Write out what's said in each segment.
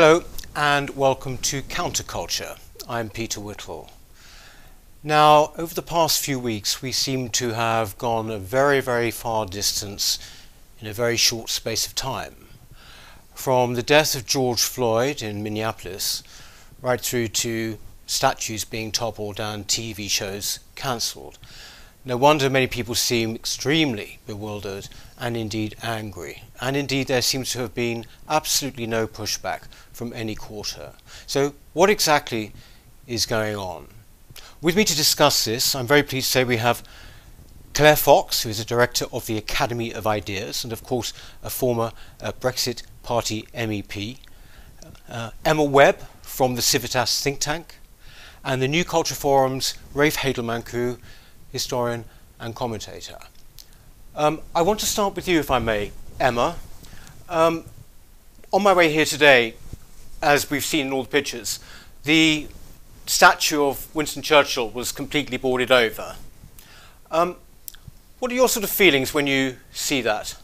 Hello and welcome to Counterculture. I'm Peter Whittle. Now, over the past few weeks, we seem to have gone a very, very far distance in a very short space of time. From the death of George Floyd in Minneapolis, right through to statues being toppled and TV shows cancelled. No wonder many people seem extremely bewildered and indeed angry. And indeed, there seems to have been absolutely no pushback from any quarter. So, what exactly is going on? With me to discuss this, I'm very pleased to say we have Claire Fox, who is a director of the Academy of Ideas and, of course, a former uh, Brexit Party MEP, uh, Emma Webb from the Civitas think tank, and the New Culture Forum's Rafe Heydel-Mankoo, historian and commentator. Um, I want to start with you, if I may, Emma. Um, on my way here today, as we've seen in all the pictures, the statue of Winston Churchill was completely boarded over. Um, what are your sort of feelings when you see that?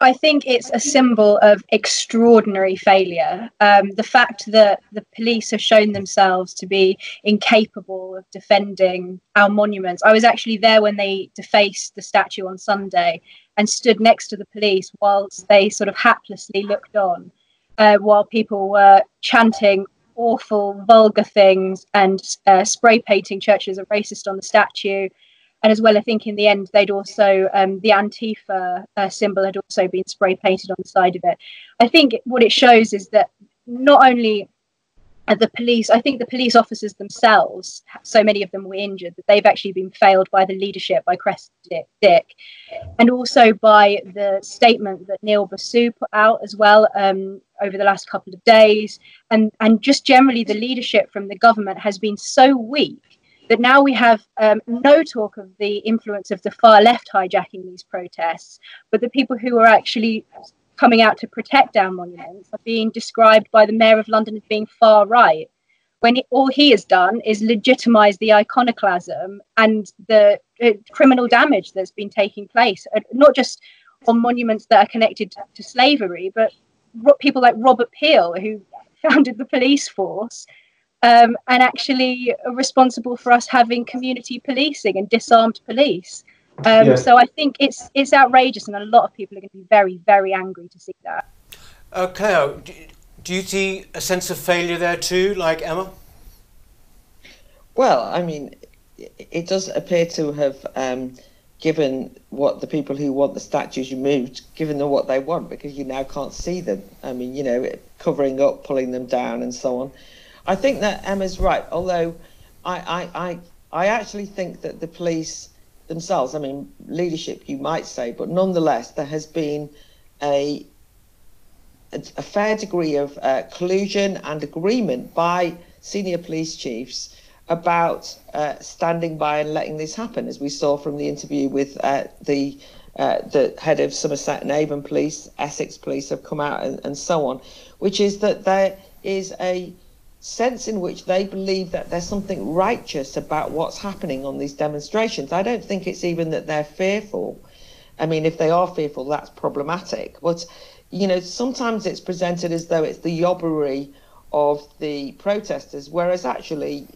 I think it's a symbol of extraordinary failure. Um, the fact that the police have shown themselves to be incapable of defending our monuments. I was actually there when they defaced the statue on Sunday and stood next to the police whilst they sort of haplessly looked on uh, while people were chanting awful, vulgar things and uh, spray painting churches are racist on the statue. And as well, I think in the end, they'd also, um, the Antifa uh, symbol had also been spray painted on the side of it. I think what it shows is that not only the police, I think the police officers themselves, so many of them were injured, that they've actually been failed by the leadership, by Cressida Dick, and also by the statement that Neil Basu put out as well um, over the last couple of days. And, and just generally, the leadership from the government has been so weak that now we have um, no talk of the influence of the far left hijacking these protests, but the people who are actually coming out to protect our monuments are being described by the mayor of London as being far right, when it, all he has done is legitimize the iconoclasm and the uh, criminal damage that's been taking place, uh, not just on monuments that are connected to, to slavery, but people like Robert Peel, who founded the police force. Um, and actually responsible for us having community policing and disarmed police. Um, yeah. So I think it's it's outrageous, and a lot of people are going to be very very angry to see that. Uh, Claire, do you see a sense of failure there too, like Emma? Well, I mean, it does appear to have um, given what the people who want the statues removed, given them what they want, because you now can't see them. I mean, you know, covering up, pulling them down, and so on. I think that Emma's right, although I, I, I, I actually think that the police themselves, I mean, leadership, you might say, but nonetheless, there has been a a, fair degree of uh, collusion and agreement by senior police chiefs about uh, standing by and letting this happen, as we saw from the interview with uh, the uh, the head of Somerset and Avon Police, Essex Police have come out and, and so on, which is that there is a sense in which they believe that there's something righteous about what's happening on these demonstrations. I don't think it's even that they're fearful. I mean, if they are fearful, that's problematic. But, you know, sometimes it's presented as though it's the yobbery of the protesters, whereas actually,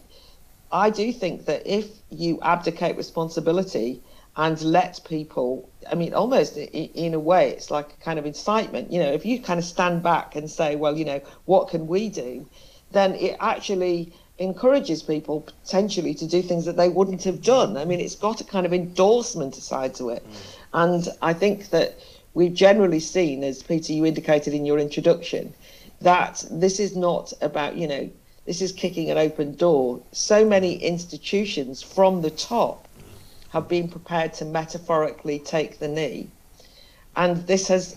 I do think that if you abdicate responsibility and let people, I mean, almost in a way, it's like a kind of incitement. You know, if you kind of stand back and say, well, you know, what can we do? Then it actually encourages people potentially to do things that they wouldn't have done. I mean, it's got a kind of endorsement side to it. Mm. And I think that we've generally seen, as Peter, you indicated in your introduction, that this is not about, you know, this is kicking an open door. So many institutions from the top have been prepared to metaphorically take the knee. And this has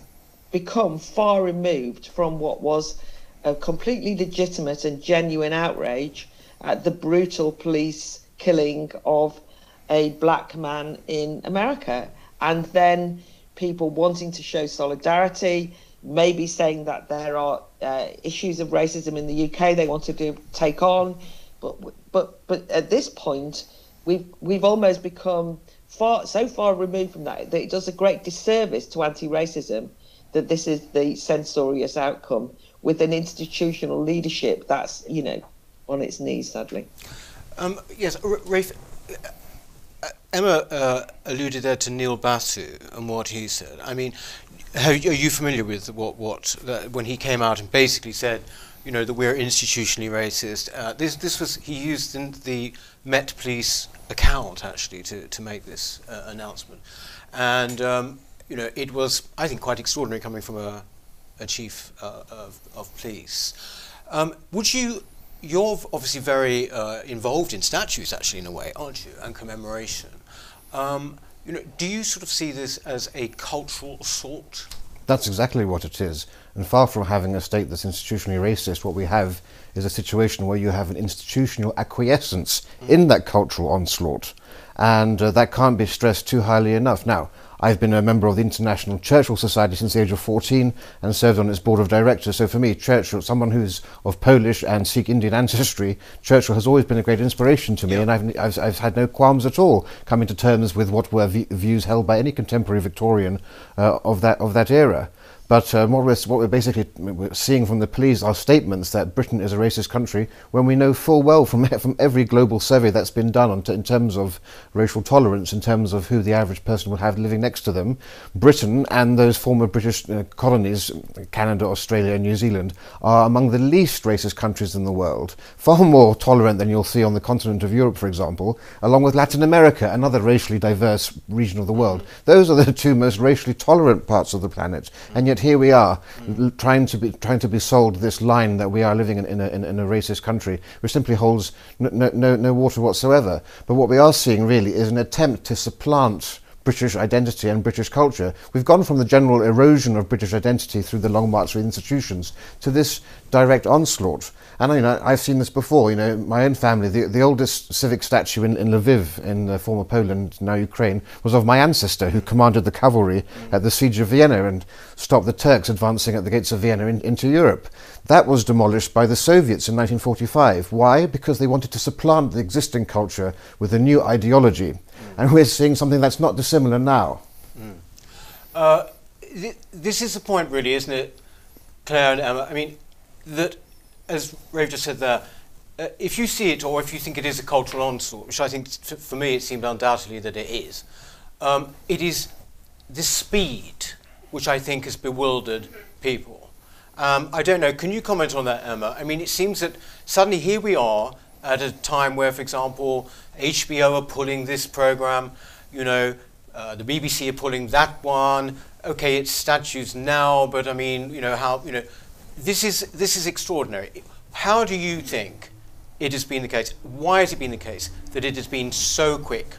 become far removed from what was a completely legitimate and genuine outrage at the brutal police killing of a black man in America. And then people wanting to show solidarity, maybe saying that there are uh, issues of racism in the UK they want to take on. But, but, but at this point, we've, we've almost become far, so far removed from that that it does a great disservice to anti racism that this is the censorious outcome with an institutional leadership that's you know on its knees, sadly. Um, yes, Rafe. Uh, Emma uh, alluded there to Neil Basu and what he said. I mean, are you familiar with what what uh, when he came out and basically said, you know, that we're institutionally racist? Uh, this this was he used in the Met Police account actually to to make this uh, announcement, and um, you know, it was I think quite extraordinary coming from a a chief uh, of, of police. Um, would you you're obviously very uh, involved in statues, actually, in a way, aren't you, and commemoration. Um, you know, do you sort of see this as a cultural assault? That's exactly what it is. And far from having a state that's institutionally racist, what we have is a situation where you have an institutional acquiescence mm. in that cultural onslaught. And uh, that can't be stressed too highly enough. Now, I've been a member of the International Churchill Society since the age of 14 and served on its board of directors. So for me, Churchill, someone who's of Polish and Sikh Indian ancestry, Churchill has always been a great inspiration to me, yeah. and I've, I've, I've, had no qualms at all coming to terms with what were v- views held by any contemporary Victorian uh, of that of that era. But uh, what, we're, what we're basically seeing from the police are statements that Britain is a racist country when we know full well from, from every global survey that's been done in terms of racial tolerance, in terms of who the average person will have living next to them, Britain and those former British uh, colonies, Canada, Australia, and New Zealand, are among the least racist countries in the world, far more tolerant than you'll see on the continent of Europe, for example, along with Latin America, another racially diverse region of the world. Those are the two most racially tolerant parts of the planet, and yet yet here we are mm. trying to be trying to be sold this line that we are living in, in, a, in, in a racist country, which simply holds no, no, no water whatsoever. But what we are seeing really is an attempt to supplant British identity and British culture. We've gone from the general erosion of British identity through the long march through institutions to this direct onslaught. And you know, I've seen this before. You know, my own family, the, the oldest civic statue in, in Lviv, in uh, former Poland, now Ukraine, was of my ancestor who commanded the cavalry at the siege of Vienna and stopped the Turks advancing at the gates of Vienna in, into Europe. That was demolished by the Soviets in 1945. Why? Because they wanted to supplant the existing culture with a new ideology. Mm. And we're seeing something that's not dissimilar now. Mm. Uh, th- this is the point, really, isn't it, Claire and Emma? I mean, that as Rafe just said there, uh, if you see it or if you think it is a cultural onslaught, which I think for me it seemed undoubtedly that it is, um, it is the speed which I think has bewildered people. Um, I don't know, can you comment on that, Emma? I mean, it seems that suddenly here we are at a time where, for example, HBO are pulling this program, you know, uh, the BBC are pulling that one. Okay, it's statues now, but I mean, you know, how, you know, this is, this is extraordinary. How do you think it has been the case? Why has it been the case that it has been so quick?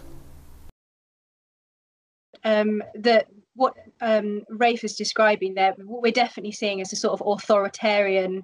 Um, that what um, Rafe is describing there, what we're definitely seeing is a sort of authoritarian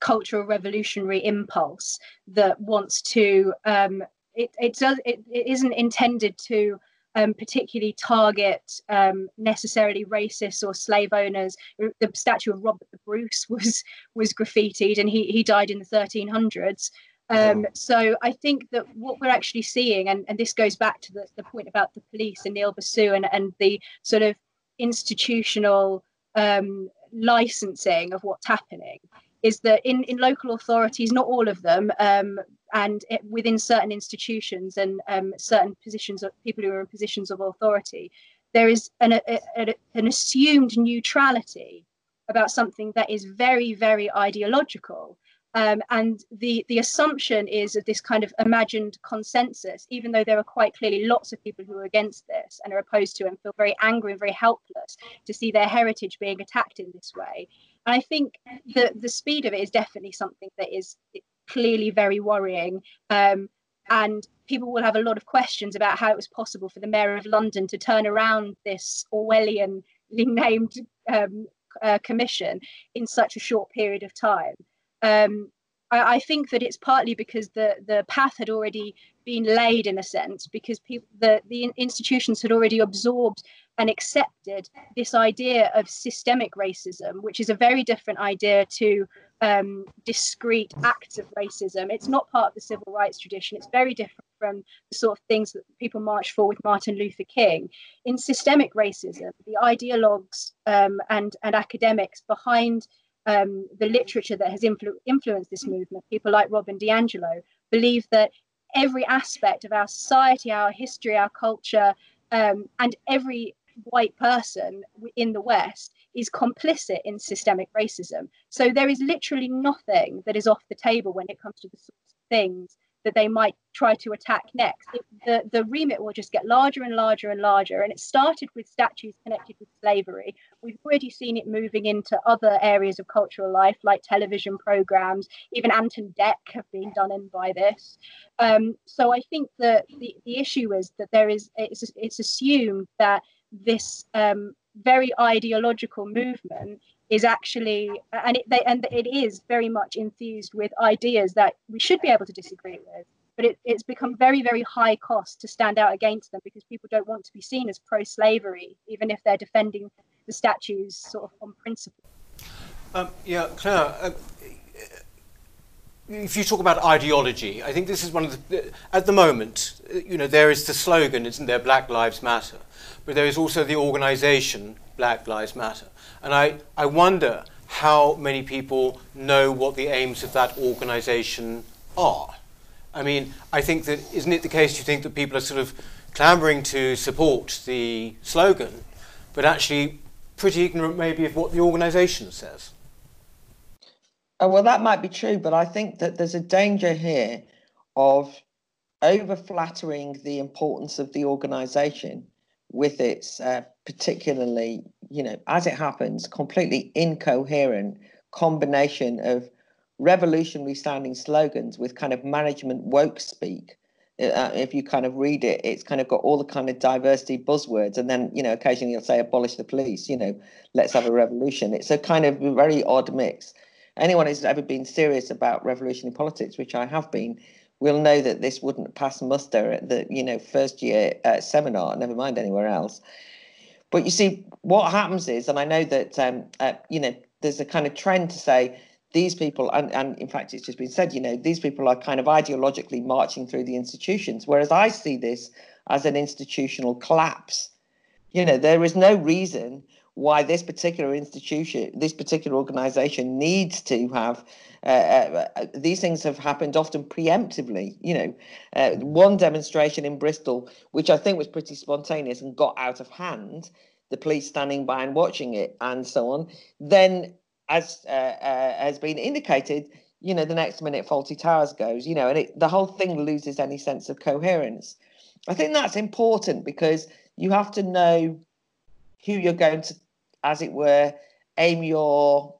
cultural revolutionary impulse that wants to um, it, it does it, it isn't intended to um, particularly target um, necessarily racist or slave owners. The statue of Robert the Bruce was was graffitied, and he he died in the 1300s. Um, so I think that what we're actually seeing, and, and this goes back to the, the point about the police and Neil Basu and, and the sort of institutional um, licensing of what's happening, is that in, in local authorities, not all of them, um, and it, within certain institutions and um, certain positions of people who are in positions of authority, there is an, a, a, an assumed neutrality about something that is very, very ideological. Um, and the, the assumption is of this kind of imagined consensus, even though there are quite clearly lots of people who are against this and are opposed to and feel very angry and very helpless to see their heritage being attacked in this way. And I think the the speed of it is definitely something that is clearly very worrying. Um, and people will have a lot of questions about how it was possible for the mayor of London to turn around this Orwellianly named um, uh, commission in such a short period of time. Um, I, I, think that it's partly because the the path had already been laid in a sense because people the the institutions had already absorbed and accepted this idea of systemic racism, which is a very different idea to um, discrete acts of racism. It's not part of the civil rights tradition. It's very different from the sort of things that people march for with Martin Luther King. In systemic racism, the ideologues um, and, and academics behind um, the literature that has influ- influenced this movement, people like Robin DiAngelo, believe that every aspect of our society, our history, our culture, um, and every white person in the West is complicit in systemic racism. So there is literally nothing that is off the table when it comes to the sorts of things that they might try to attack next. It, the, the remit will just get larger and larger and larger. And it started with statues connected with slavery. We've already seen it moving into other areas of cultural life, like television programs. Even Ant and Dec have been done in by this. Um, so I think that the, the issue is that there is, it's, it's assumed that this um, very ideological movement is actually and it they, and it is very much infused with ideas that we should be able to disagree with but it, it's become very very high cost to stand out against them because people don't want to be seen as pro-slavery even if they're defending the statues sort of on principle um, yeah claire uh, if you talk about ideology, I think this is one of the, at the moment, you know, there is the slogan, isn't there, Black Lives Matter, but there is also the organization, Black Lives Matter. And I, I wonder how many people know what the aims of that organization are. I mean, I think that, isn't it the case you think that people are sort of clamoring to support the slogan, but actually pretty ignorant maybe of what the organization says? Oh, well, that might be true, but I think that there's a danger here of over flattering the importance of the organization with its uh, particularly, you know, as it happens, completely incoherent combination of revolutionary sounding slogans with kind of management woke speak. Uh, if you kind of read it, it's kind of got all the kind of diversity buzzwords, and then you know occasionally you'll say abolish the police, you know, let's have a revolution. It's a kind of very odd mix. Anyone who's ever been serious about revolutionary politics, which I have been, we'll know that this wouldn't pass muster at the you know first year uh, seminar, never mind anywhere else. But you see, what happens is, and I know that um, uh, you know there's a kind of trend to say these people, and, and in fact it's just been said, you know, these people are kind of ideologically marching through the institutions, whereas I see this as an institutional collapse. You know, there is no reason why this particular institution, this particular organization needs to have uh, uh, uh, these things have happened often preemptively. You know, uh, one demonstration in Bristol, which I think was pretty spontaneous and got out of hand, the police standing by and watching it, and so on. Then, as uh, uh, has been indicated, you know, the next minute Fawlty Towers goes. You know, and it, the whole thing loses any sense of coherence. I think that's important because you have to know who you're going to, as it were, aim your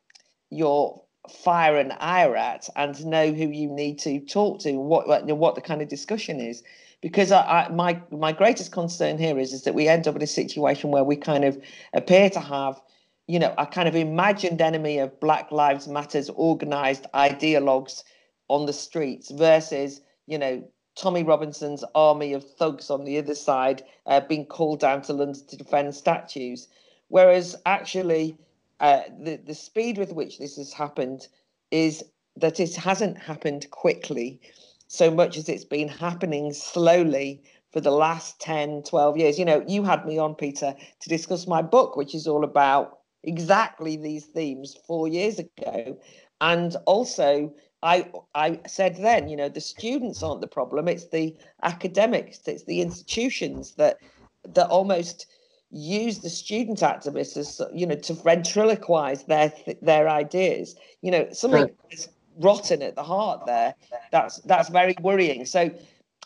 your fire and ire at and know who you need to talk to what what the kind of discussion is. Because I, I, my my greatest concern here is is that we end up in a situation where we kind of appear to have you know a kind of imagined enemy of black lives matters organized ideologues on the streets versus you know tommy robinson's army of thugs on the other side uh, being called down to london to defend statues whereas actually uh, the the speed with which this has happened is that it hasn't happened quickly so much as it's been happening slowly for the last 10 12 years. You know you had me on peter to discuss my book which is all about exactly these themes 4 years ago. And also I I said then, you know, the students aren't the problem; it's the academics, it's the institutions that that almost use the student activists as you know to ventriloquize their their ideas. You know something is rotten at the heart there that's that's very worrying. So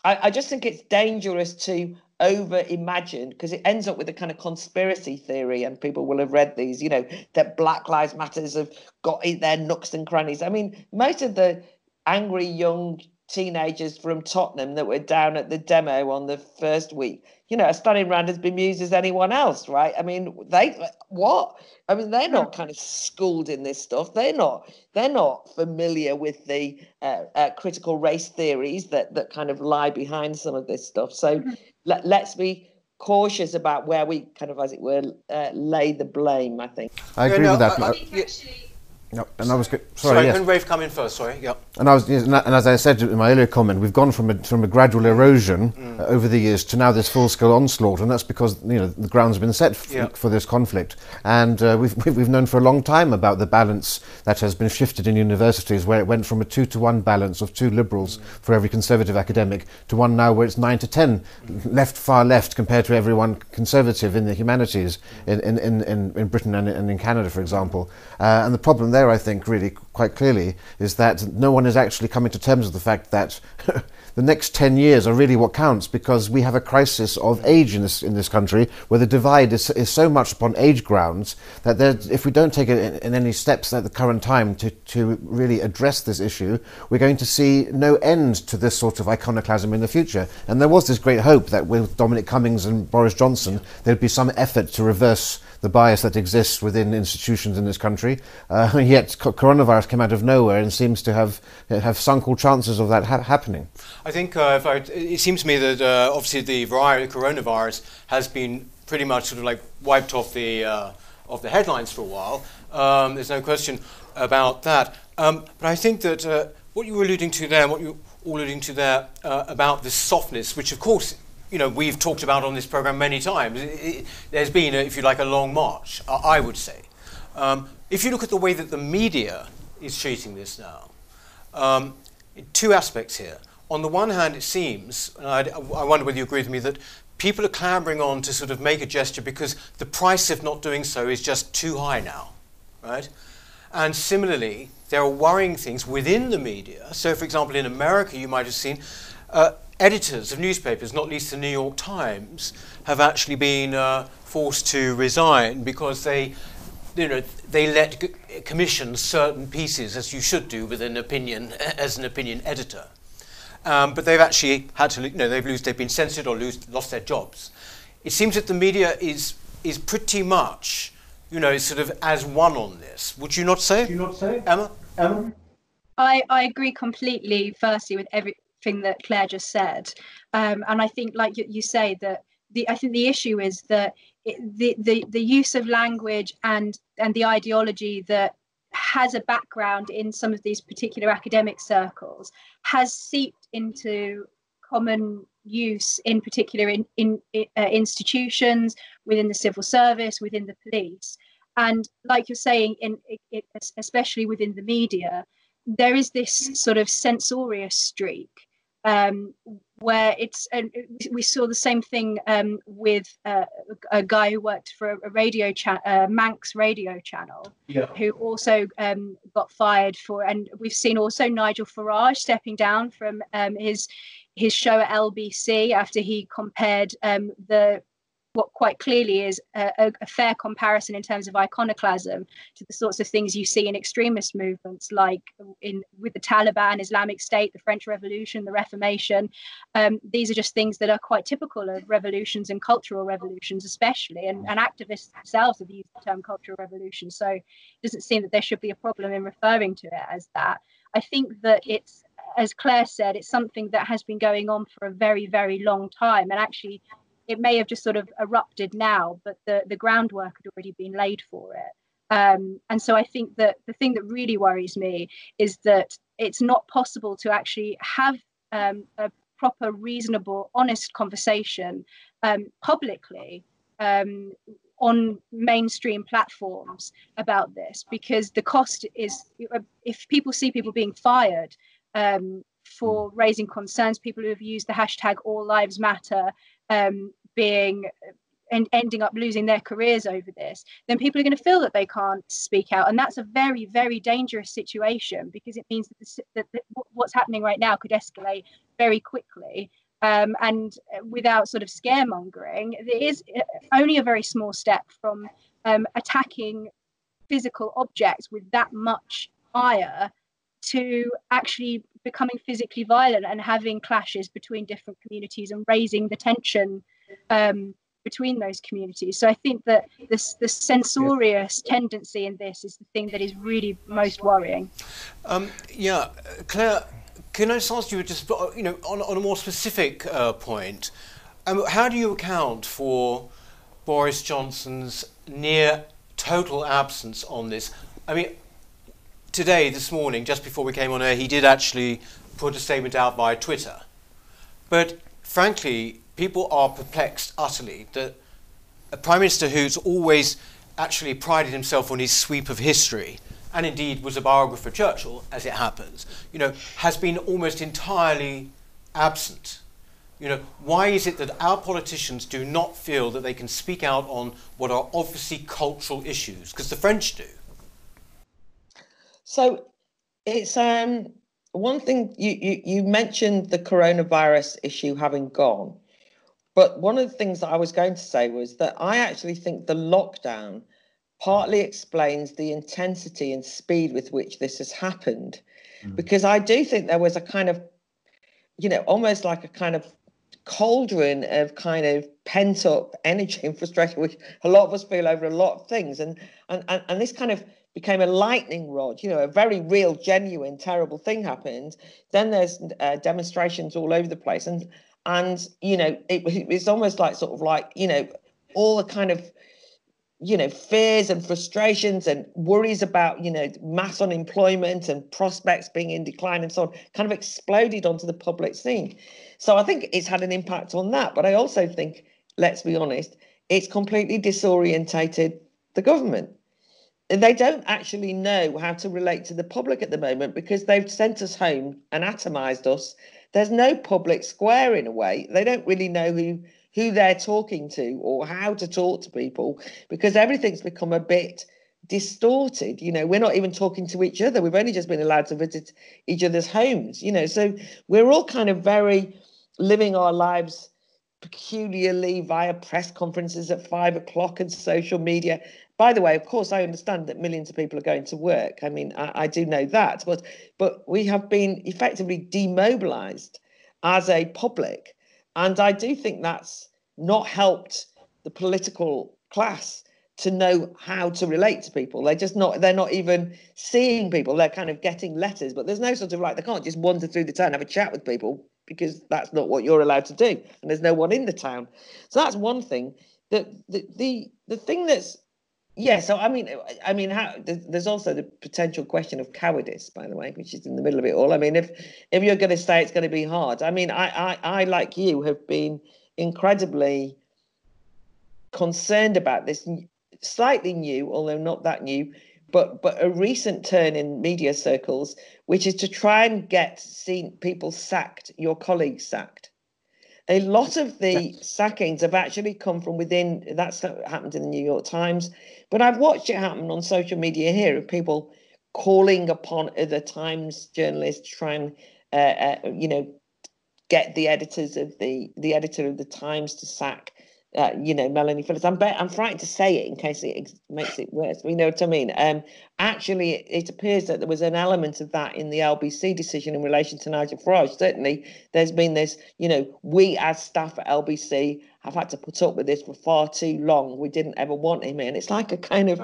i, I just think it's dangerous to over imagine because it ends up with a kind of conspiracy theory and people will have read these you know that black lives matters have got in their nooks and crannies. I mean most of the angry young teenagers from Tottenham that were down at the demo on the first week, you know, are standing around as bemused as anyone else, right? I mean, they what? I mean, they're not kind of schooled in this stuff. They're not. They're not familiar with the uh, uh, critical race theories that that kind of lie behind some of this stuff. So mm-hmm. let, let's be cautious about where we kind of, as it were, uh, lay the blame. I think. I agree with that. No, and I was sorry. Sorry, yes. can Rafe come in first? Sorry. Yep. And I was, yes, and and as I said in my earlier comment, we've gone from a, from a gradual erosion Mm. uh, over the years to now this full-scale onslaught, and that's because you know the ground's been set f- Yeah. for this conflict. And uh, we've we've known for a long time about the balance that has been shifted in universities, where it went from a two to one balance of two liberals Mm. for every conservative academic to one now where it's nine to ten left, far left compared to everyone conservative in the humanities in in, in, in, in Britain and, and in Canada, for example. Uh, and the problem there, I think, really quite clearly, is that no one is actually coming to terms with the fact that the next 10 years are really what counts because we have a crisis of age in this, in this country where the divide is, is so much upon age grounds that there, if we don't take it in, in any steps at the current time to, to really address this issue, we're going to see no end to this sort of iconoclasm in the future. And there was this great hope that with Dominic Cummings and Boris Johnson, there'd be some effort to reverse the bias that exists within institutions in this country. Uh, yet coronavirus came out of nowhere and seems to have have sunk all chances of that ha- happening. I think uh, I, it seems to me that uh, obviously the coronavirus has been pretty much sort of like wiped off the uh, off the headlines for a while. Um, there's no question about that. Um, but I think that uh, what you were alluding to there, what you were alluding to there uh, about this softness, which of course you know we've talked about on this program many times. It, it, there's been, a, if you like, a long march. I, I would say. Um, if you look at the way that the media is treating this now, um, two aspects here. On the one hand, it seems, and I, I wonder whether you agree with me, that people are clambering on to sort of make a gesture because the price of not doing so is just too high now, right? And similarly, there are worrying things within the media. So, for example, in America, you might have seen uh, editors of newspapers, not least the New York Times, have actually been uh, forced to resign because they you know, they let g- commission certain pieces, as you should do with an opinion, as an opinion editor. Um, but they've actually had to, you know, they've, lose, they've been censored or lose, lost their jobs. It seems that the media is, is pretty much, you know, sort of as one on this. Would you not say? Do you not say? Emma? Emma? I, I agree completely, firstly, with everything that Claire just said. Um, and I think, like you, you say, that the I think the issue is that it, the, the the use of language and and the ideology that has a background in some of these particular academic circles has seeped into common use in particular in, in uh, institutions within the civil service within the police and like you're saying in it, especially within the media there is this sort of censorious streak um, where it's and we saw the same thing um, with uh, a guy who worked for a radio channel, uh, Manx radio channel, Yeah. who also um, got fired for, and we've seen also Nigel Farage stepping down from um, his his show at LBC after he compared um, the what quite clearly is a, a, fair comparison in terms of iconoclasm to the sorts of things you see in extremist movements like in with the Taliban, Islamic State, the French Revolution, the Reformation. Um, these are just things that are quite typical of revolutions and cultural revolutions, especially. And, and activists themselves have used the term cultural revolution. So it doesn't seem that there should be a problem in referring to it as that. I think that it's as Claire said, it's something that has been going on for a very, very long time. And actually, it may have just sort of erupted now, but the, the groundwork had already been laid for it. Um, and so I think that the thing that really worries me is that it's not possible to actually have um, a proper, reasonable, honest conversation um, publicly um, on mainstream platforms about this because the cost is if people see people being fired um, for raising concerns, people who have used the hashtag All Lives Matter um, being and ending up losing their careers over this, then people are going to feel that they can't speak out, and that's a very, very dangerous situation because it means that, the, that, what's happening right now could escalate very quickly. Um, and without sort of scaremongering, it is only a very small step from um, attacking physical objects with that much ire to actually becoming physically violent and having clashes between different communities and raising the tension um, between those communities. So I think that this the censorious tendency in this is the thing that is really most worrying. Um, yeah, Claire, can I just ask you just you know on, on a more specific uh, point? Um, how do you account for Boris Johnson's near total absence on this? I mean, today, this morning, just before we came on air, he did actually put a statement out via Twitter. But frankly, people are perplexed utterly that a Prime Minister who's always actually prided himself on his sweep of history, and indeed was a biographer of Churchill, as it happens, you know, has been almost entirely absent. You know, why is it that our politicians do not feel that they can speak out on what are obviously cultural issues? Because the French do. So it's um one thing you, you you mentioned the coronavirus issue having gone, but one of the things that I was going to say was that I actually think the lockdown partly explains the intensity and speed with which this has happened, mm. because I do think there was a kind of, you know, almost like a kind of cauldron of kind of pent up energy and frustration, which a lot of us feel over a lot of things, and and and, and this kind of became a lightning rod. You know, a very real, genuine, terrible thing happened. Then there's uh, demonstrations all over the place, and and you know, it, it's almost like sort of like you know, all the kind of you know fears and frustrations and worries about you know mass unemployment and prospects being in decline and so on kind of exploded onto the public scene so i think it's had an impact on that but i also think let's be honest it's completely disorientated the government they don't actually know how to relate to the public at the moment because they've sent us home and atomized us. There's no public square in a way. They don't really know who who they're talking to or how to talk to people because everything's become a bit distorted. You know, we're not even talking to each other. We've only just been allowed to visit each other's homes, you know. So we're all kind of very living our lives peculiarly via press conferences at five o'clock and social media by the way, of course, I understand that millions of people are going to work. I mean, I, I do know that, but but we have been effectively demobilised as a public, and I do think that's not helped the political class to know how to relate to people. They're just not. They're not even seeing people. They're kind of getting letters, but there's no sort of like they can't just wander through the town have a chat with people because that's not what you're allowed to do, and there's no one in the town. So that's one thing. That the the the thing that's yeah, so I mean, I mean, how, there's also the potential question of cowardice, by the way, which is in the middle of it all. I mean, if if you're going to say it's going to be hard, I mean, I, I, I like you have been incredibly concerned about this, slightly new, although not that new, but but a recent turn in media circles, which is to try and get seen people sacked, your colleagues sacked a lot of the sackings have actually come from within that's happened in the new york times but i've watched it happen on social media here of people calling upon other times journalists trying uh, uh, you know get the editors of the the editor of the times to sack uh, you know, Melanie Phillips. I'm bet I'm frightened to say it in case it makes it worse. You know what I mean? Um, actually, it, it, appears that there was an element of that in the LBC decision in relation to Nigel Farage. Certainly, there's been this. You know, we as staff at LBC have had to put up with this for far too long. We didn't ever want him in. It's like a kind of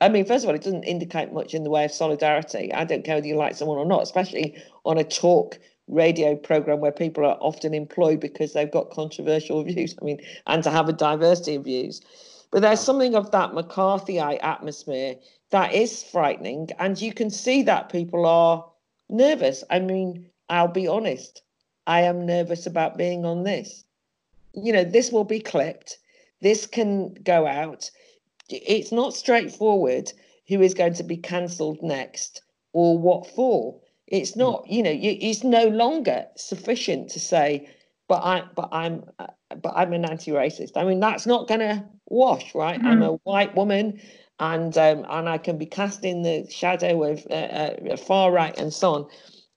I mean, first of all, it doesn't indicate much in the way of solidarity. I don't care whether you like someone or not, especially on a talk radio program where people are often employed because they've got controversial views. I mean, and to have a diversity of views. But there's something of that McCarthyite atmosphere that is frightening, and you can see that people are nervous. I mean, I'll be honest, I am nervous about being on this. You know, this will be clipped, this can go out. It's not straightforward who is going to be cancelled next or what for. It's hmm. not, you know, you, it's no longer sufficient to say, but I, but I'm, uh, but I'm an anti-racist. I mean, that's not going to wash, right? Mm-hmm. I'm a white woman, and um, and I can be cast in the shadow of uh, uh, far right and so on.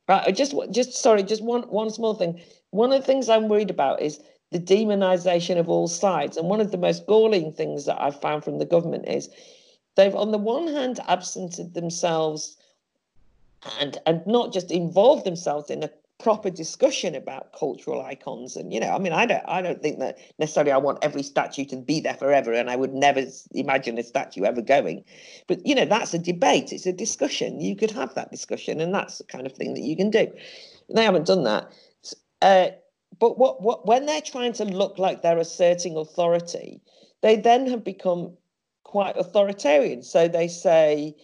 But just, just sorry, just one one small thing. One of the things I'm worried about is the demonization of all sides. And one of the most galling things that I've found from the government is they've, on the one hand, absented themselves and and not just involve themselves in a proper discussion about cultural icons. And you know i mean i don't i don't think that necessarily i want every statue to be there forever and i would never imagine a statue ever going. But you know that's a debate. It's a discussion. You could have that discussion and that's the kind of thing that you can do. They haven't done that. Uh, but what what when they're trying to look like they're asserting authority they then have become quite authoritarian. So they say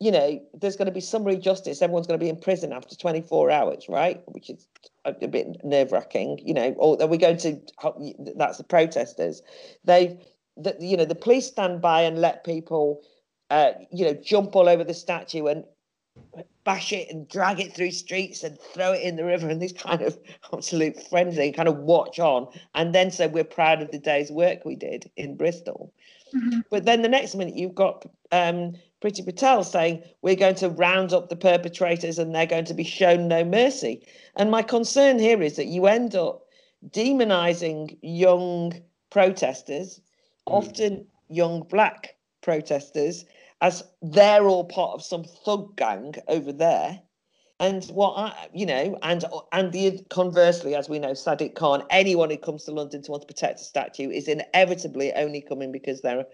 you know, there's going to be summary justice. Everyone's going to be in prison after 24 hours, right? Which is a, a bit nerve wracking, you know. Or are we going to? That's the protesters. They've, the, you know, the police stand by and let people, uh, you know, jump all over the statue and bash it and drag it through streets and throw it in the river and this kind of absolute frenzy, kind of watch on, and then say we're proud of the day's work we did in Bristol. Mm-hmm. But then the next minute you've got um, Priti Patel saying we're going to round up the perpetrators and they're going to be shown no mercy. And my concern here is that you end up demonizing young protesters, mm. often young black protesters, as they're all part of some thug gang over there. And what I, you know, and and the conversely, as we know, Sadiq Khan, anyone who comes to London to want to protect a statue is inevitably only coming because they're a,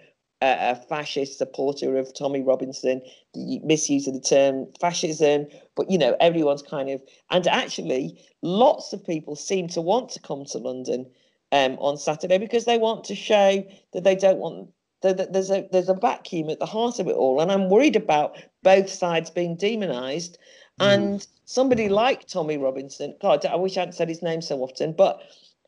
a fascist supporter of Tommy Robinson, the misuse of the term fascism. But you know, everyone's kind of, and actually, lots of people seem to want to come to London um, on Saturday because they want to show that they don't want That there's a there's a vacuum at the heart of it all, and I'm worried about both sides being demonised. Mm. And somebody like Tommy Robinson, God, I wish I hadn't said his name so often, but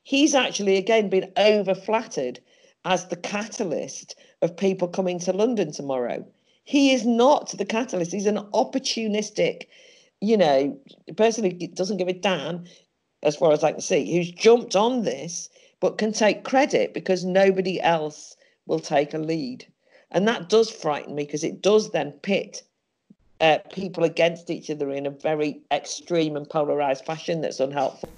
he's actually again been over flattered as the catalyst of people coming to London tomorrow. He is not the catalyst. He's an opportunistic, you know, person who doesn't give a damn, as far as I can see, who's jumped on this but can take credit because nobody else will take a lead. And that does frighten me because it does then pit uh, people against each other in a very extreme and polarized fashion that's unhelpful.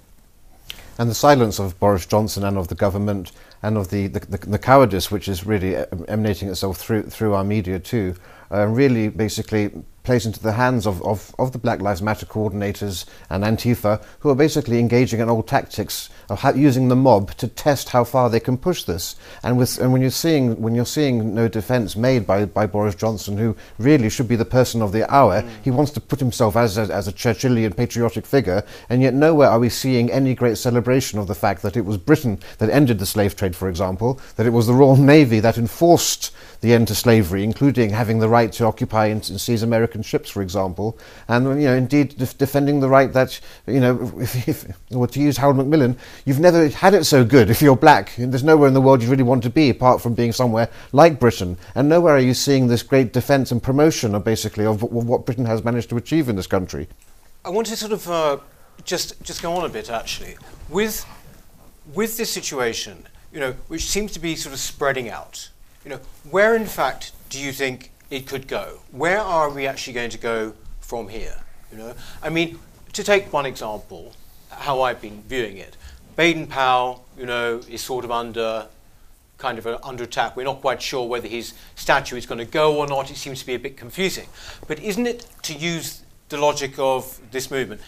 And the silence of Boris Johnson and of the government and of the, the, the, cowardice which is really emanating itself through, through our media too, uh, really basically plays into the hands of, of, of the Black Lives Matter coordinators and Antifa, who are basically engaging in old tactics of how, using the mob to test how far they can push this. And with and when you're seeing when you're seeing no defence made by, by Boris Johnson, who really should be the person of the hour, mm. he wants to put himself as a, as a Churchillian patriotic figure, and yet nowhere are we seeing any great celebration of the fact that it was Britain that ended the slave trade, for example, that it was the Royal Navy that enforced the end to slavery, including having the right to occupy and, and seize American ships, for example, and you know, indeed def- defending the right that you know, if, if, or to use Harold Macmillan, you've never had it so good if you're black. There's nowhere in the world you really want to be apart from being somewhere like Britain, and nowhere are you seeing this great defence and promotion of basically of, of, what Britain has managed to achieve in this country. I want to sort of uh, just just go on a bit actually with with this situation, you know, which seems to be sort of spreading out you know, where in fact do you think it could go? Where are we actually going to go from here? You know, I mean, to take one example, how I've been viewing it, Baden Powell, you know, is sort of under kind of under attack. We're not quite sure whether his statue is going to go or not. It seems to be a bit confusing. But isn't it to use the logic of this movement?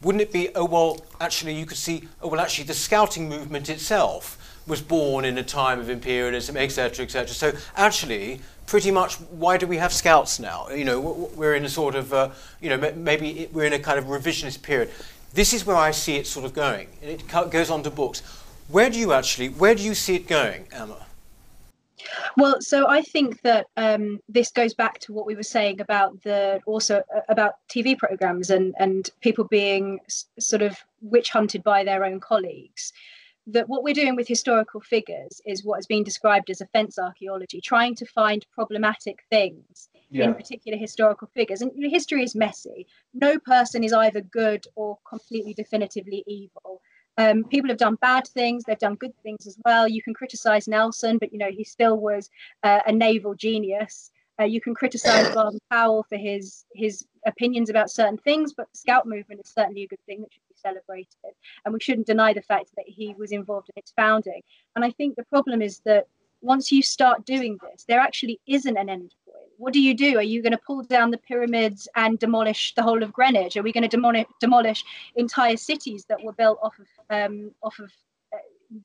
Wouldn't it be, oh, well, actually, you could see, oh, well, actually, the scouting movement itself was born in a time of imperialism, etc., etc. So actually, pretty much, why do we have scouts now? You know, we're in a sort of, uh, you know, maybe we're in a kind of revisionist period. This is where I see it sort of going, and it goes on to books. Where do you actually, where do you see it going, Emma? Well, so I think that um, this goes back to what we were saying about the also uh, about TV programs and and people being sort of witch hunted by their own colleagues that what we're doing with historical figures is what has been described as offence archaeology, trying to find problematic things yeah. in particular historical figures. And history is messy. No person is either good or completely definitively evil. Um, people have done bad things; they've done good things as well. You can criticize Nelson, but you know he still was uh, a naval genius. Uh, you can criticize Baden Powell for his his opinions about certain things, but the Scout movement is certainly a good thing that should be celebrated, and we shouldn't deny the fact that he was involved in its founding. And I think the problem is that once you start doing this, there actually isn't an end point. What do you do? Are you going to pull down the pyramids and demolish the whole of Greenwich? Are we going to demolish demolish entire cities that were built off of um, off of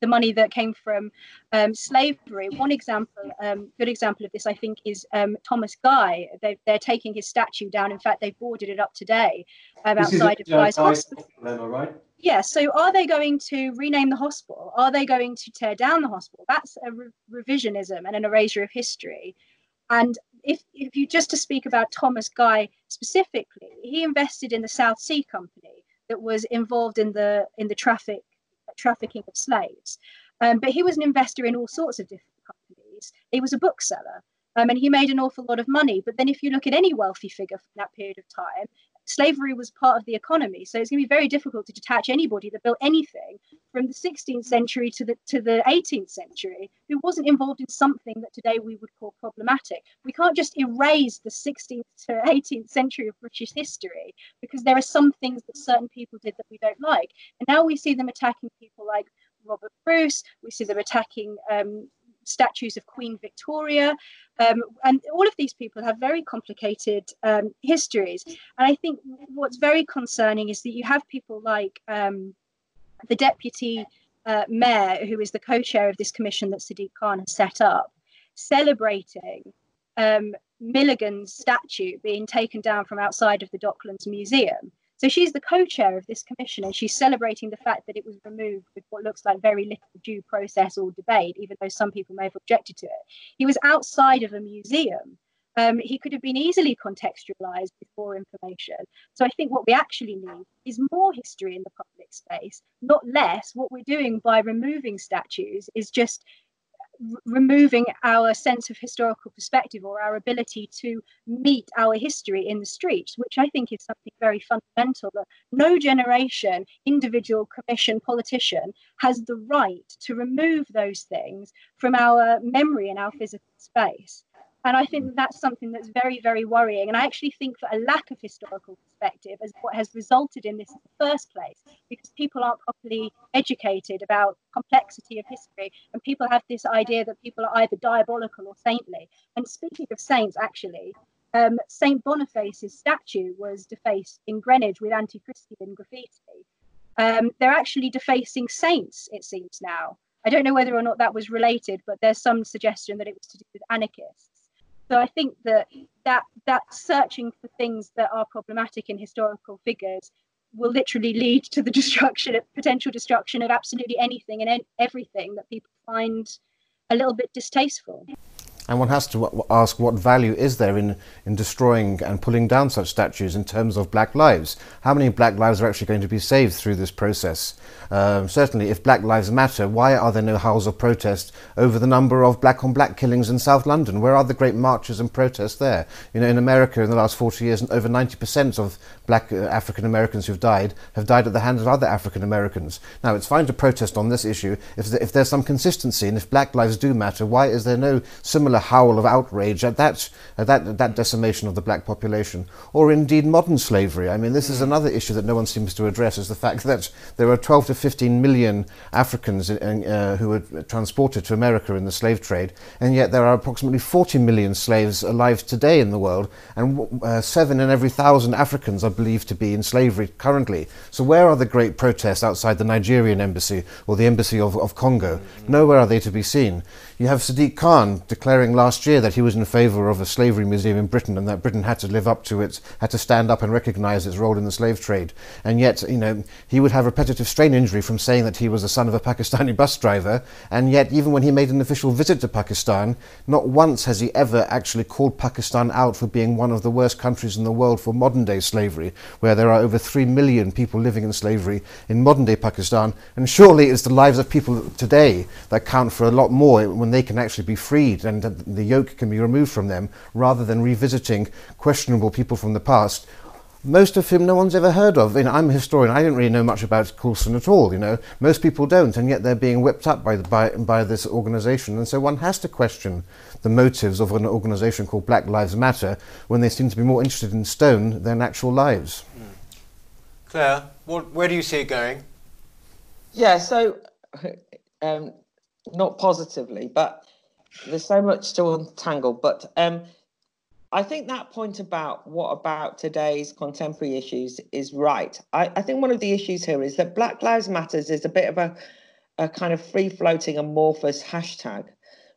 the money that came from um, slavery. One example, um, good example of this, I think, is um, Thomas Guy. They, are taking his statue down. In fact, they've boarded it up today um, outside of Guy's hospital. right? Yeah, so are they going to rename the hospital? Are they going to tear down the hospital? That's a re- revisionism and an erasure of history. And if, if you just to speak about Thomas Guy specifically, he invested in the South Sea Company that was involved in the in the traffic trafficking of slaves. Um, but he was an investor in all sorts of different companies. He was a bookseller. Um, and he made an awful lot of money. But then, if you look at any wealthy figure from that period of time, slavery was part of the economy. So it's going to be very difficult to detach anybody that built anything from the 16th century to the to the 18th century who wasn't involved in something that today we would call problematic. We can't just erase the 16th to 18th century of British history because there are some things that certain people did that we don't like. And now we see them attacking people like Robert Bruce. We see them attacking um, statues of Queen Victoria. Um, and all of these people have very complicated um, histories. And I think what's very concerning is that you have people like um, the deputy uh, mayor, who is the co chair of this commission that Sadiq Khan has set up, celebrating um, Milligan's statue being taken down from outside of the Docklands Museum. So she's the co-chair of this commission, and she's celebrating the fact that it was removed with what looks like very little due process or debate, even though some people may have objected to it. He was outside of a museum. Um, he could have been easily contextualized with more information. So I think what we actually need is more history in the public space, not less. What we're doing by removing statues is just removing our sense of historical perspective or our ability to meet our history in the streets, which I think is something very fundamental that no generation, individual, commission, politician has the right to remove those things from our memory and our physical space. And I think that that's something that's very, very worrying. And I actually think that a lack of historical perspective is what has resulted in this in the first place, because people aren't properly educated about complexity of history, and people have this idea that people are either diabolical or saintly. And speaking of saints, actually, um, Saint Boniface's statue was defaced in Greenwich with anti-Christian graffiti. Um, they're actually defacing saints, it seems now. I don't know whether or not that was related, but there's some suggestion that it was to do with anarchists. So I think that that that searching for things that are problematic in historical figures will literally lead to the destruction, potential destruction of absolutely anything and everything that people find a little bit distasteful. And one has to ask what value is there in, in destroying and pulling down such statues in terms of black lives? How many black lives are actually going to be saved through this process? Um, certainly, if Black Lives Matter, why are there no howls of protest over the number of black on black killings in South London? Where are the great marches and protests there? You know, in America in the last 40 years, over 90% of black uh, African Americans who've died have died at the hands of other African Americans. Now, it's fine to protest on this issue if, if there's some consistency and if black lives do matter, why is there no similar howl of outrage at that, at that, at that decimation of the black population? Or indeed modern slavery? I mean, this is another issue that no one seems to address, is the fact that there are 12 to 15 million Africans uh, who were transported to America in the slave trade, and yet there are approximately 40 million slaves alive today in the world, and uh, seven in every thousand Africans are believed to be in slavery currently. So, where are the great protests outside the Nigerian embassy or the embassy of, of Congo? Mm-hmm. Nowhere are they to be seen. You have Sadiq Khan declaring last year that he was in favour of a slavery museum in Britain and that Britain had to live up to it, had to stand up and recognise its role in the slave trade. And yet, you know, he would have repetitive strain injury from saying that he was the son of a Pakistani bus driver. And yet, even when he made an official visit to Pakistan, not once has he ever actually called Pakistan out for being one of the worst countries in the world for modern day slavery, where there are over 3 million people living in slavery in modern day Pakistan. And surely it's the lives of people today that count for a lot more when when they can actually be freed and the yoke can be removed from them, rather than revisiting questionable people from the past, most of whom no one's ever heard of. You know, I'm a historian. I didn't really know much about Colston at all. You know, most people don't, and yet they're being whipped up by by by this organisation. And so one has to question the motives of an organisation called Black Lives Matter when they seem to be more interested in stone than actual lives. Mm. Claire, what, where do you see it going? Yeah, so um, not positively, but there's so much still untangled. But um, I think that point about what about today's contemporary issues is right. I, I think one of the issues here is that Black Lives Matters is a bit of a, a kind of free floating amorphous hashtag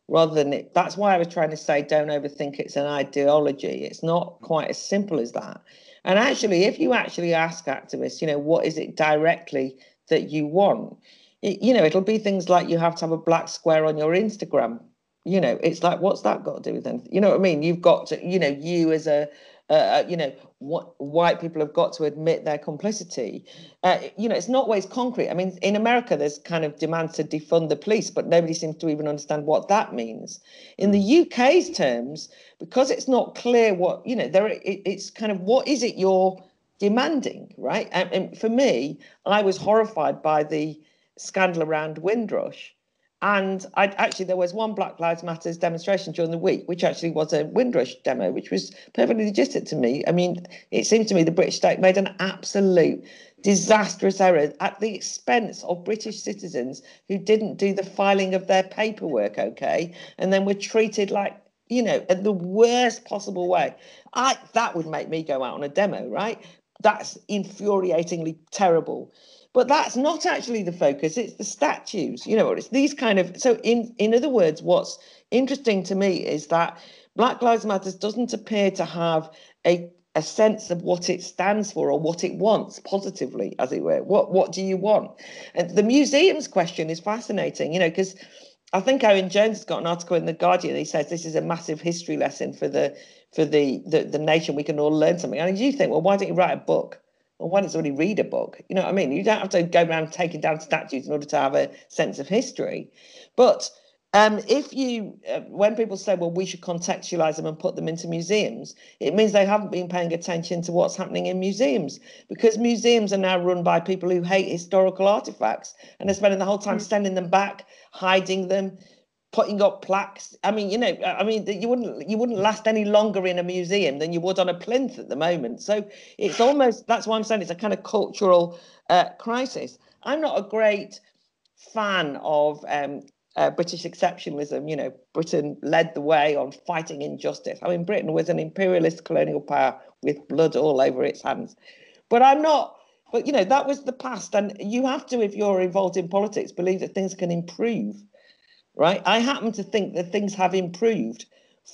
rather than it. That's why I was trying to say don't overthink it's an ideology. It's not quite as simple as that. And actually, if you actually ask activists, you know, what is it directly that you want? You know, it'll be things like you have to have a black square on your Instagram You know, it's like, what's that got to do with anything? You know what I mean? You've got to, you know, you as a, uh, you know, what white people have got to admit their complicity. Uh, you know, it's not always concrete. I mean, in America, there's kind of demands to defund the police, but nobody seems to even understand what that means. In the UK's terms, because it's not clear what you know, there it, it's kind of what is it you're demanding, right? And, and for me, I was horrified by the scandal around Windrush and I actually there was one Black Lives Matters demonstration during the week, which actually was a Windrush demo, which was perfectly legitimate to me. I mean, it seems to me the British state made an absolute disastrous error at the expense of British citizens who didn't do the filing of their paperwork, okay, and then were treated like you know in the worst possible way. I that would make me go out on a demo, right? That's infuriatingly terrible but that's not actually the focus it's the statues you know it's these kind of so in in other words what's interesting to me is that black lives matters doesn't appear to have a a sense of what it stands for or what it wants positively as it were what what do you want and the museums question is fascinating you know because I think Owen Jones has got an article in the Guardian. He says this is a massive history lesson for the for the the, the nation. We can all learn something. And you think, well, why don't you write a book? Well, why don't somebody read a book? You know what I mean? You don't have to go around taking down statues in order to have a sense of history. But um, if you, uh, when people say, well, we should contextualize them and put them into museums, it means they haven't been paying attention to what's happening in museums because museums are now run by people who hate historical artifacts and are spending the whole time hmm. sending them back, hiding them, putting up plaques. I mean, you know, I mean, you wouldn't you wouldn't last any longer in a museum than you would on a plinth at the moment. So it's almost that's why I'm saying it's a kind of cultural uh, crisis. I'm not a great fan of um, uh, British exceptionalism. You know, Britain led the way on fighting injustice. I mean, Britain was an imperialist colonial power with blood all over its hands. But I'm not. But you know, that was the past, and you have to, if you're involved in politics, believe that things can improve right? I happen to think that things have improved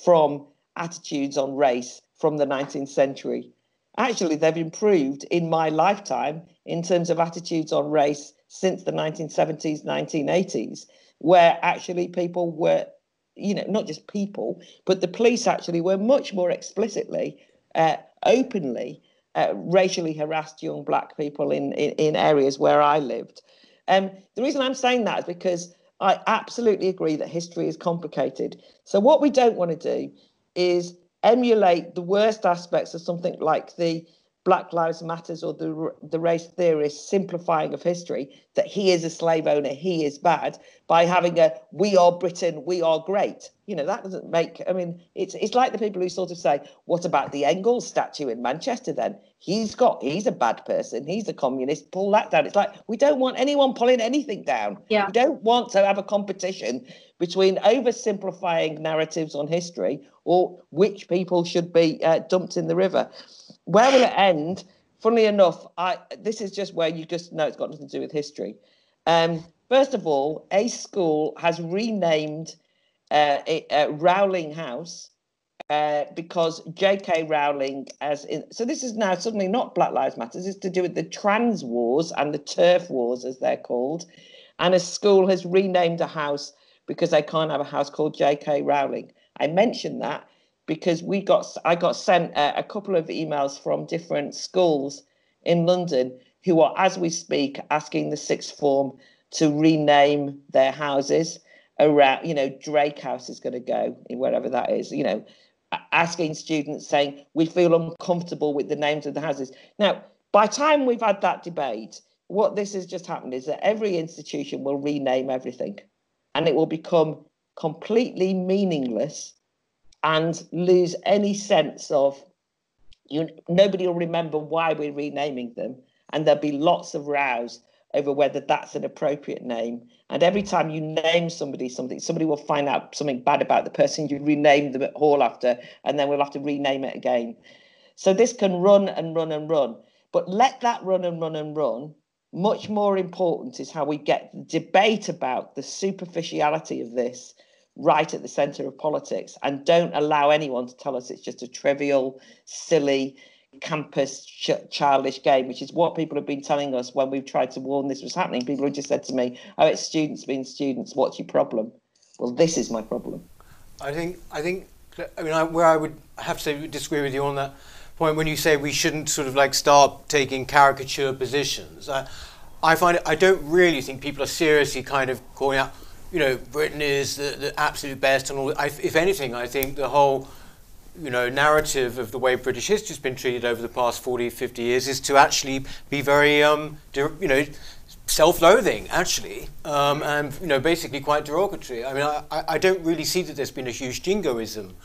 from attitudes on race from the 19th century. Actually, they've improved in my lifetime in terms of attitudes on race since the 1970s, 1980s, where actually people were, you know, not just people, but the police actually were much more explicitly, uh, openly uh, racially harassed young black people in, in, in areas where I lived. Um, the reason I'm saying that is because I absolutely agree that history is complicated. So, what we don't want to do is emulate the worst aspects of something like the Black Lives Matters or the the race theorist simplifying of history that he is a slave owner, he is bad by having a we are Britain, we are great. You know that doesn't make. I mean, it's it's like the people who sort of say, what about the Engels statue in Manchester? Then he's got he's a bad person, he's a communist. Pull that down. It's like we don't want anyone pulling anything down. Yeah. We don't want to have a competition between oversimplifying narratives on history or which people should be uh, dumped in the river where will it end? Funnily enough, I this is just where you just know it's got nothing to do with history. Um, first of all, a school has renamed uh, a, Rowling House uh, because J.K. Rowling, as in, so this is now suddenly not Black Lives Matters. It's to do with the trans wars and the turf wars, as they're called. And a school has renamed a house because they can't have a house called J.K. Rowling. I mentioned that because we got I got sent a, a couple of emails from different schools in London who are, as we speak, asking the sixth form to rename their houses around. You know, Drake House is going to go in wherever that is. You know, asking students saying we feel uncomfortable with the names of the houses. Now, by the time we've had that debate, what this has just happened is that every institution will rename everything, and it will become completely meaningless and lose any sense of you nobody will remember why we're renaming them and there'll be lots of rows over whether that's an appropriate name. And every time you name somebody something somebody will find out something bad about the person you renamed them at hall after and then we'll have to rename it again. So this can run and run and run but let that run and run and run much more important is how we get the debate about the superficiality of this right at the center of politics and don't allow anyone to tell us it's just a trivial, silly, campus ch- childish game, which is what people have been telling us when we've tried to warn this was happening. People have just said to me, "Oh, it's students being students. What's your problem?" Well, this is my problem. I think I think I mean I, where I would have to disagree with you on that point when you say we shouldn't sort of like start taking caricature positions. I, I find it, I don't really think people are seriously kind of calling out, you know, Britain is the, the absolute best and all. I, if anything, I think the whole you know, narrative of the way British history has been treated over the past 40, 50 years is to actually be very, um, you know, self-loathing, actually, um, and, you know, basically quite derogatory. I mean, I, I don't really see that there's been a huge jingoism.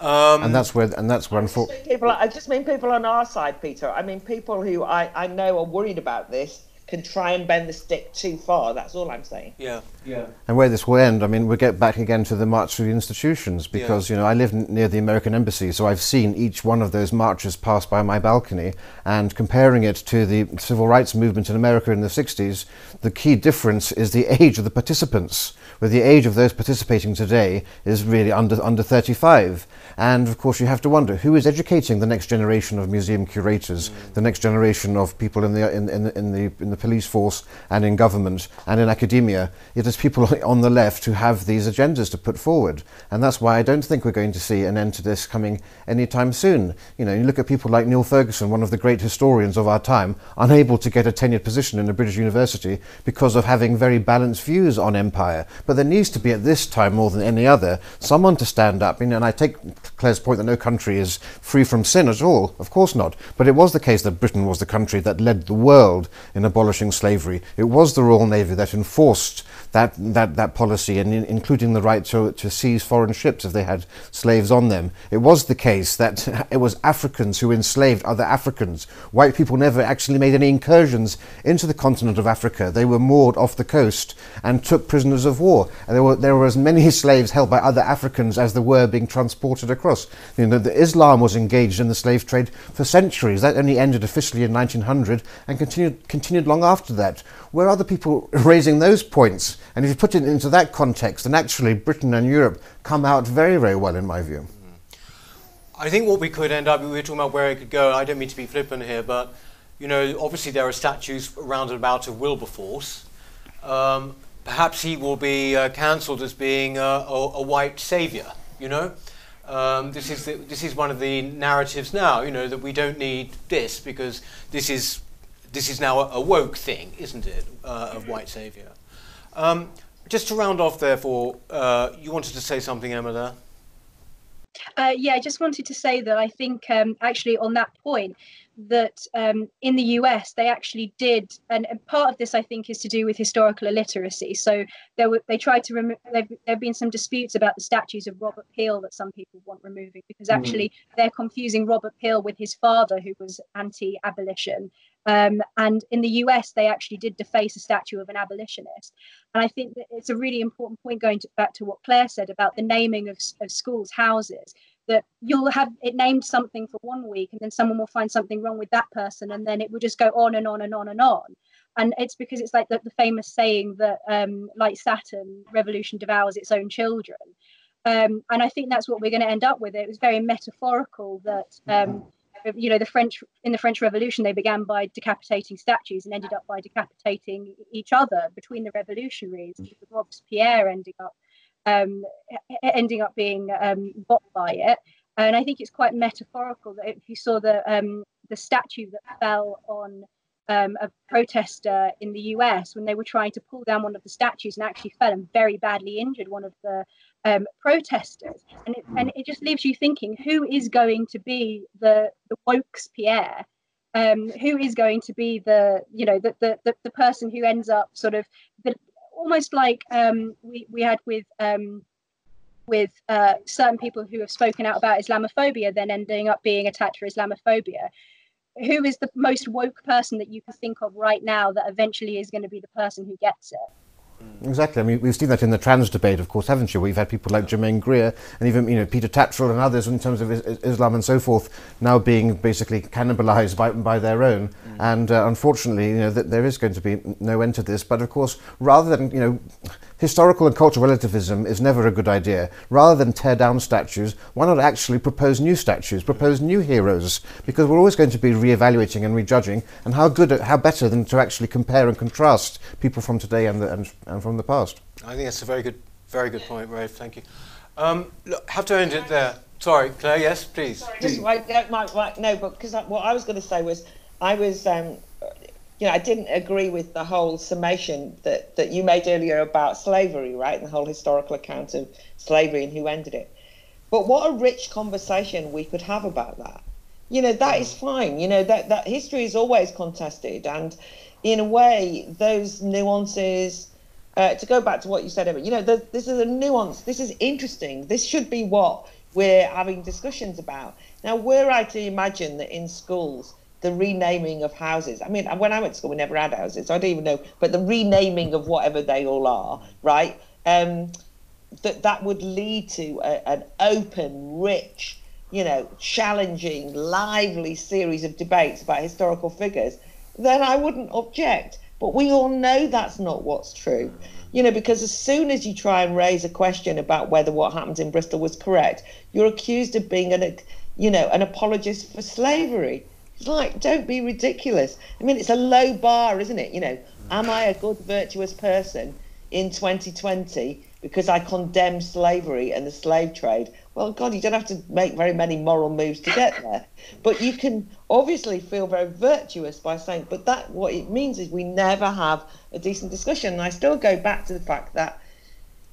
Um, and that's where, and that's where, unfortunately. I just mean people on our side, Peter. I mean people who I, I know are worried about this can try and bend the stick too far. That's all I'm saying. Yeah, yeah. And where this will end, I mean, we get back again to the march through the institutions because, yeah. you know, I live n- near the American embassy, so I've seen each one of those marches pass by my balcony. And comparing it to the civil rights movement in America in the 60s, the key difference is the age of the participants where the age of those participating today is really under, under 35. And of course, you have to wonder who is educating the next generation of museum curators, mm. the next generation of people in the, in, in, in, the, in the police force and in government and in academia. It is people on the left who have these agendas to put forward. And that's why I don't think we're going to see an end to this coming anytime soon. You know, you look at people like Niall Ferguson, one of the great historians of our time, unable to get a tenured position in a British university because of having very balanced views on empire. But there needs to be at this time more than any other someone to stand up. and I take Claire's point that no country is free from sin at all. Of course not. But it was the case that Britain was the country that led the world in abolishing slavery. It was the Royal Navy that enforced that, that, that policy, and in, including the right to, to seize foreign ships if they had slaves on them. It was the case that it was Africans who enslaved other Africans. White people never actually made any incursions into the continent of Africa. They were moored off the coast and took prisoners of war. And there were, there were as many slaves held by other Africans as there were being transported across. You know, the Islam was engaged in the slave trade for centuries. That only ended officially in 1900 and continued, continued long after that. Where are the people raising those points? And if you put it into that context, then actually Britain and Europe come out very, very well, in my view. I think what we could end up, we were talking about where it could go. I don't mean to be flippant here, but you know, obviously there are statues around and about of Wilberforce. Um, perhaps he will be uh, cancelled as being a, a, a white saviour. You know, um, this is the, this is one of the narratives now. You know that we don't need this because this is this is now a, woke thing, isn't it? Uh, a white saviour. Um, just to round off, therefore, uh, you wanted to say something, Emma, there? Uh, yeah, I just wanted to say that I think um, actually on that point that um, in the US they actually did, and, and, part of this I think is to do with historical illiteracy. So there were, they tried to remove. There have been some disputes about the statues of Robert Peel that some people want removing because actually mm. they're confusing Robert Peel with his father, who was anti-abolition, um, and in the US, they actually did deface a statue of an abolitionist. And I think that it's a really important point going to, back to what Claire said about the naming of, of schools' houses. That you'll have it named something for one week, and then someone will find something wrong with that person, and then it will just go on and on and on and on. And it's because it's like the, the famous saying that, um, like Saturn, revolution devours its own children. Um, and I think that's what we're going to end up with. It was very metaphorical that um, you know the french in the french revolution they began by decapitating statues and ended up by decapitating each other between the revolutionaries with robespierre ending up um, ending up being um, bought by it and i think it's quite metaphorical that if you saw the um, the statue that fell on um, a protester in the US when they were trying to pull down one of the statues and actually fell and very badly injured one of the um, protesters. And it, and it just leaves you thinking who is going to be the, the wokes Pierre? Um, who is going to be the you know the, the the, the person who ends up sort of almost like um, we we had with um, with uh, certain people who have spoken out about Islamophobia, then ending up being attacked for Islamophobia who is the most woke person that you can think of right now that eventually is going to be the person who gets it? Exactly. I mean, we've seen that in the trans debate, of course, haven't you? We've had people like Germaine Greer and even, you know, Peter Tatchell and others in terms of Islam and so forth now being basically cannibalized by, by their own. Mm. And uh, unfortunately, you know, that there is going to be no end to this. But of course, rather than, you know, Historical and cultural relativism is never a good idea. Rather than tear down statues, why not actually propose new statues, propose new heroes? Because we're always going to be re-evaluating and rejudging, and how good, how better than to actually compare and contrast people from today and, the, and, and from the past. I think that's a very good, very good point, Rafe. Thank you. Um, look, have to end it there. Sorry, Claire. Yes, please. Just right, right, right, no, but because what I was going to say was, I was, um, you know, I didn't agree with the whole summation that that you made earlier about slavery, right, and the whole historical account of slavery and who ended it. But what a rich conversation we could have about that. You know, that is fine. You know, that that history is always contested, and in a way, those nuances. Uh, to go back to what you said, you know, the, this is a nuance. This is interesting. This should be what we're having discussions about. Now, were I to imagine that in schools, the renaming of houses, I mean, when I went to school, we never had houses, so I don't even know, but the renaming of whatever they all are, right? Um, that that would lead to a, an open, rich, you know, challenging, lively series of debates about historical figures, then I wouldn't object. But we all know that's not what's true you know, because as soon as you try and raise a question about whether what happened in Bristol was correct, you're accused of being an, you know, an apologist for slavery. Like, don't be ridiculous. I mean, it's a low bar, isn't it? You know, am I a good, virtuous person in 2020 because I condemn slavery and the slave trade? Well, God, you don't have to make very many moral moves to get there. But you can obviously feel very virtuous by saying, but that what it means is we never have a decent discussion. And I still go back to the fact that,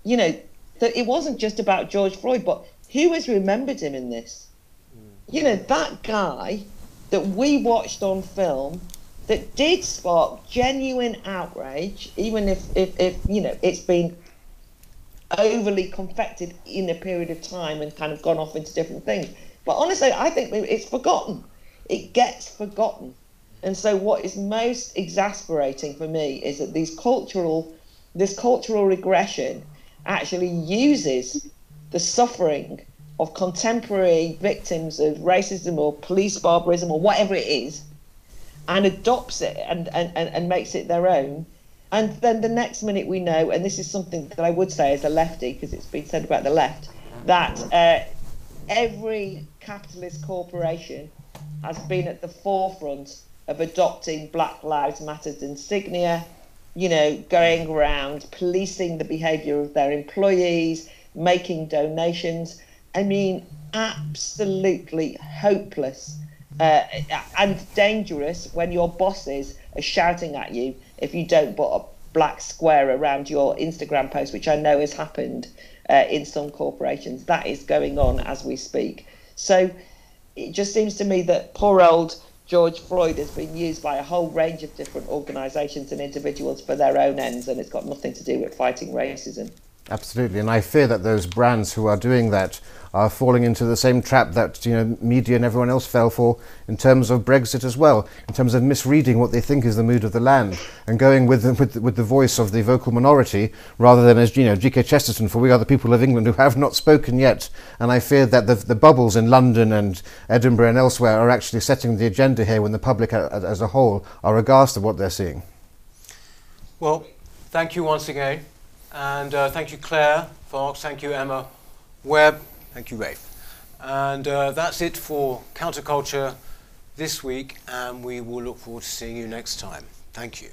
you know, that it wasn't just about George Floyd, but who has remembered him in this? Mm. You know, that guy that we watched on film that did spark genuine outrage, even if, if, if you know, it's been overly confected in a period of time and kind of gone off into different things. But honestly, I think it's forgotten. It gets forgotten. And so what is most exasperating for me is that these cultural this cultural regression actually uses the suffering of contemporary victims of racism or police barbarism or whatever it is and adopts it and, and, and, and makes it their own and then the next minute we know, and this is something that I would say as a lefty, because it's been said about the left, that uh, every capitalist corporation has been at the forefront of adopting Black Lives Matter's insignia, you know, going around policing the behaviour of their employees, making donations. I mean, absolutely hopeless uh, and dangerous when your bosses are shouting at you if you don't put a black square around your Instagram post, which I know has happened uh, in some corporations. That is going on as we speak. So it just seems to me that poor old George Floyd has been used by a whole range of different organisations and individuals for their own ends, and it's got nothing to do with fighting racism. Absolutely, and I fear that those brands who are doing that are falling into the same trap that you know media and everyone else fell for in terms of Brexit as well, in terms of misreading what they think is the mood of the land and going with the, with, with the voice of the vocal minority rather than as you know G.K. Chesterton for we are the people of England who have not spoken yet. And I fear that the, the bubbles in London and Edinburgh and elsewhere are actually setting the agenda here when the public as a whole are aghast at what they're seeing. Well, thank you once again. And uh, thank you, Claire Fox. Thank you, Emma Webb. Thank you, Rafe. And uh, that's it for Counterculture this week, and we will look forward to seeing you next time. Thank you.